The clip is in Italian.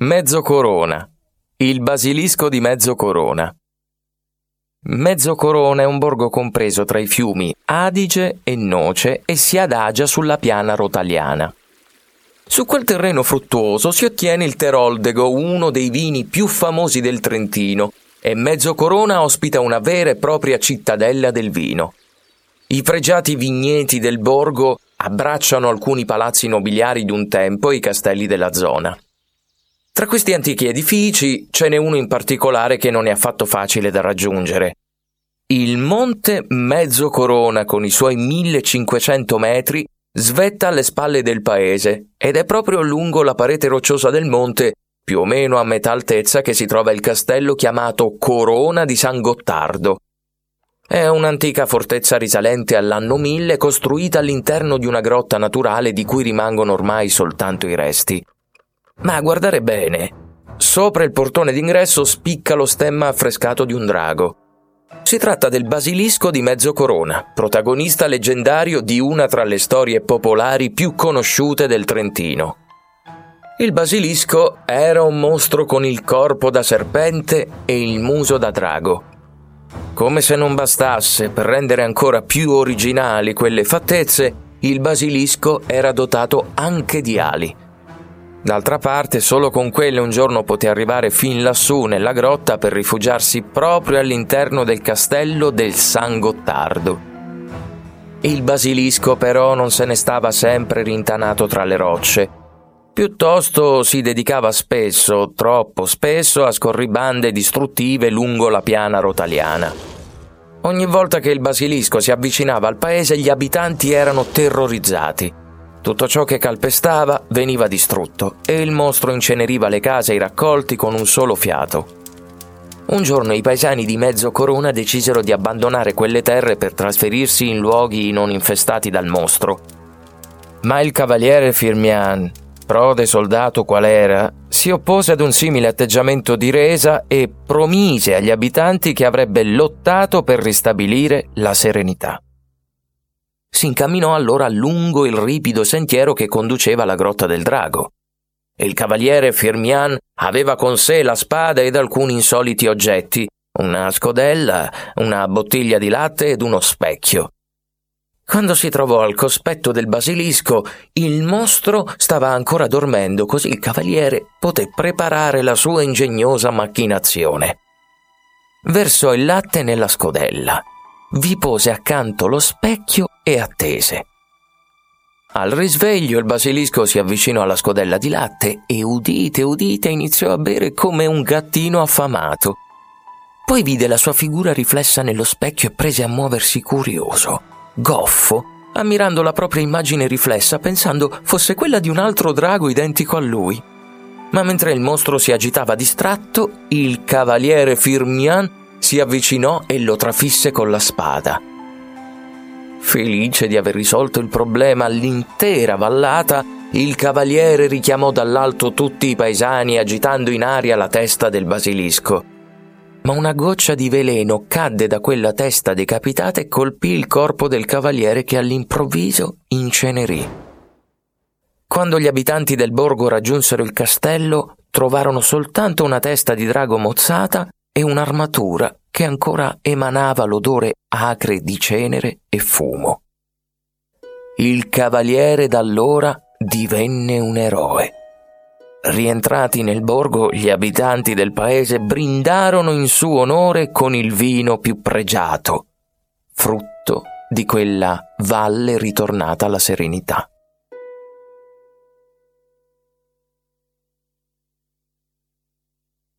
Mezzo Corona. Il basilisco di Mezzo Corona. Mezzo Corona è un borgo compreso tra i fiumi Adige e Noce e si adagia sulla piana rotaliana. Su quel terreno fruttuoso si ottiene il Teroldego, uno dei vini più famosi del Trentino, e Mezzo Corona ospita una vera e propria cittadella del vino. I pregiati vigneti del borgo abbracciano alcuni palazzi nobiliari di un tempo e i castelli della zona. Tra questi antichi edifici ce n'è uno in particolare che non è affatto facile da raggiungere. Il monte Mezzo Corona, con i suoi 1500 metri, svetta alle spalle del paese ed è proprio lungo la parete rocciosa del monte, più o meno a metà altezza, che si trova il castello chiamato Corona di San Gottardo. È un'antica fortezza risalente all'anno 1000 costruita all'interno di una grotta naturale di cui rimangono ormai soltanto i resti. Ma a guardare bene, sopra il portone d'ingresso spicca lo stemma affrescato di un drago. Si tratta del basilisco di mezzo corona, protagonista leggendario di una tra le storie popolari più conosciute del Trentino. Il basilisco era un mostro con il corpo da serpente e il muso da drago. Come se non bastasse, per rendere ancora più originali quelle fattezze, il basilisco era dotato anche di ali D'altra parte, solo con quelle un giorno poté arrivare fin lassù nella grotta per rifugiarsi proprio all'interno del castello del San Gottardo. Il basilisco però non se ne stava sempre rintanato tra le rocce. Piuttosto si dedicava spesso, troppo spesso, a scorribande distruttive lungo la piana rotaliana. Ogni volta che il basilisco si avvicinava al paese gli abitanti erano terrorizzati. Tutto ciò che calpestava veniva distrutto e il mostro inceneriva le case e i raccolti con un solo fiato. Un giorno i paesani di Mezzo Corona decisero di abbandonare quelle terre per trasferirsi in luoghi non infestati dal mostro. Ma il cavaliere Firmian, prode soldato qual era, si oppose ad un simile atteggiamento di resa e promise agli abitanti che avrebbe lottato per ristabilire la serenità. Si incamminò allora lungo il ripido sentiero che conduceva alla grotta del drago. Il cavaliere Firmian aveva con sé la spada ed alcuni insoliti oggetti, una scodella, una bottiglia di latte ed uno specchio. Quando si trovò al cospetto del basilisco, il mostro stava ancora dormendo, così il cavaliere poté preparare la sua ingegnosa macchinazione. Versò il latte nella scodella vi pose accanto lo specchio e attese. Al risveglio il basilisco si avvicinò alla scodella di latte e udite, udite, iniziò a bere come un gattino affamato. Poi vide la sua figura riflessa nello specchio e prese a muoversi curioso, goffo, ammirando la propria immagine riflessa, pensando fosse quella di un altro drago identico a lui. Ma mentre il mostro si agitava distratto, il cavaliere Firmian si avvicinò e lo trafisse con la spada. Felice di aver risolto il problema all'intera vallata, il cavaliere richiamò dall'alto tutti i paesani agitando in aria la testa del basilisco. Ma una goccia di veleno cadde da quella testa decapitata e colpì il corpo del cavaliere che all'improvviso incenerì. Quando gli abitanti del borgo raggiunsero il castello, trovarono soltanto una testa di drago mozzata e un'armatura che ancora emanava l'odore acre di cenere e fumo. Il cavaliere da allora divenne un eroe. Rientrati nel borgo, gli abitanti del paese brindarono in suo onore con il vino più pregiato, frutto di quella valle ritornata alla serenità.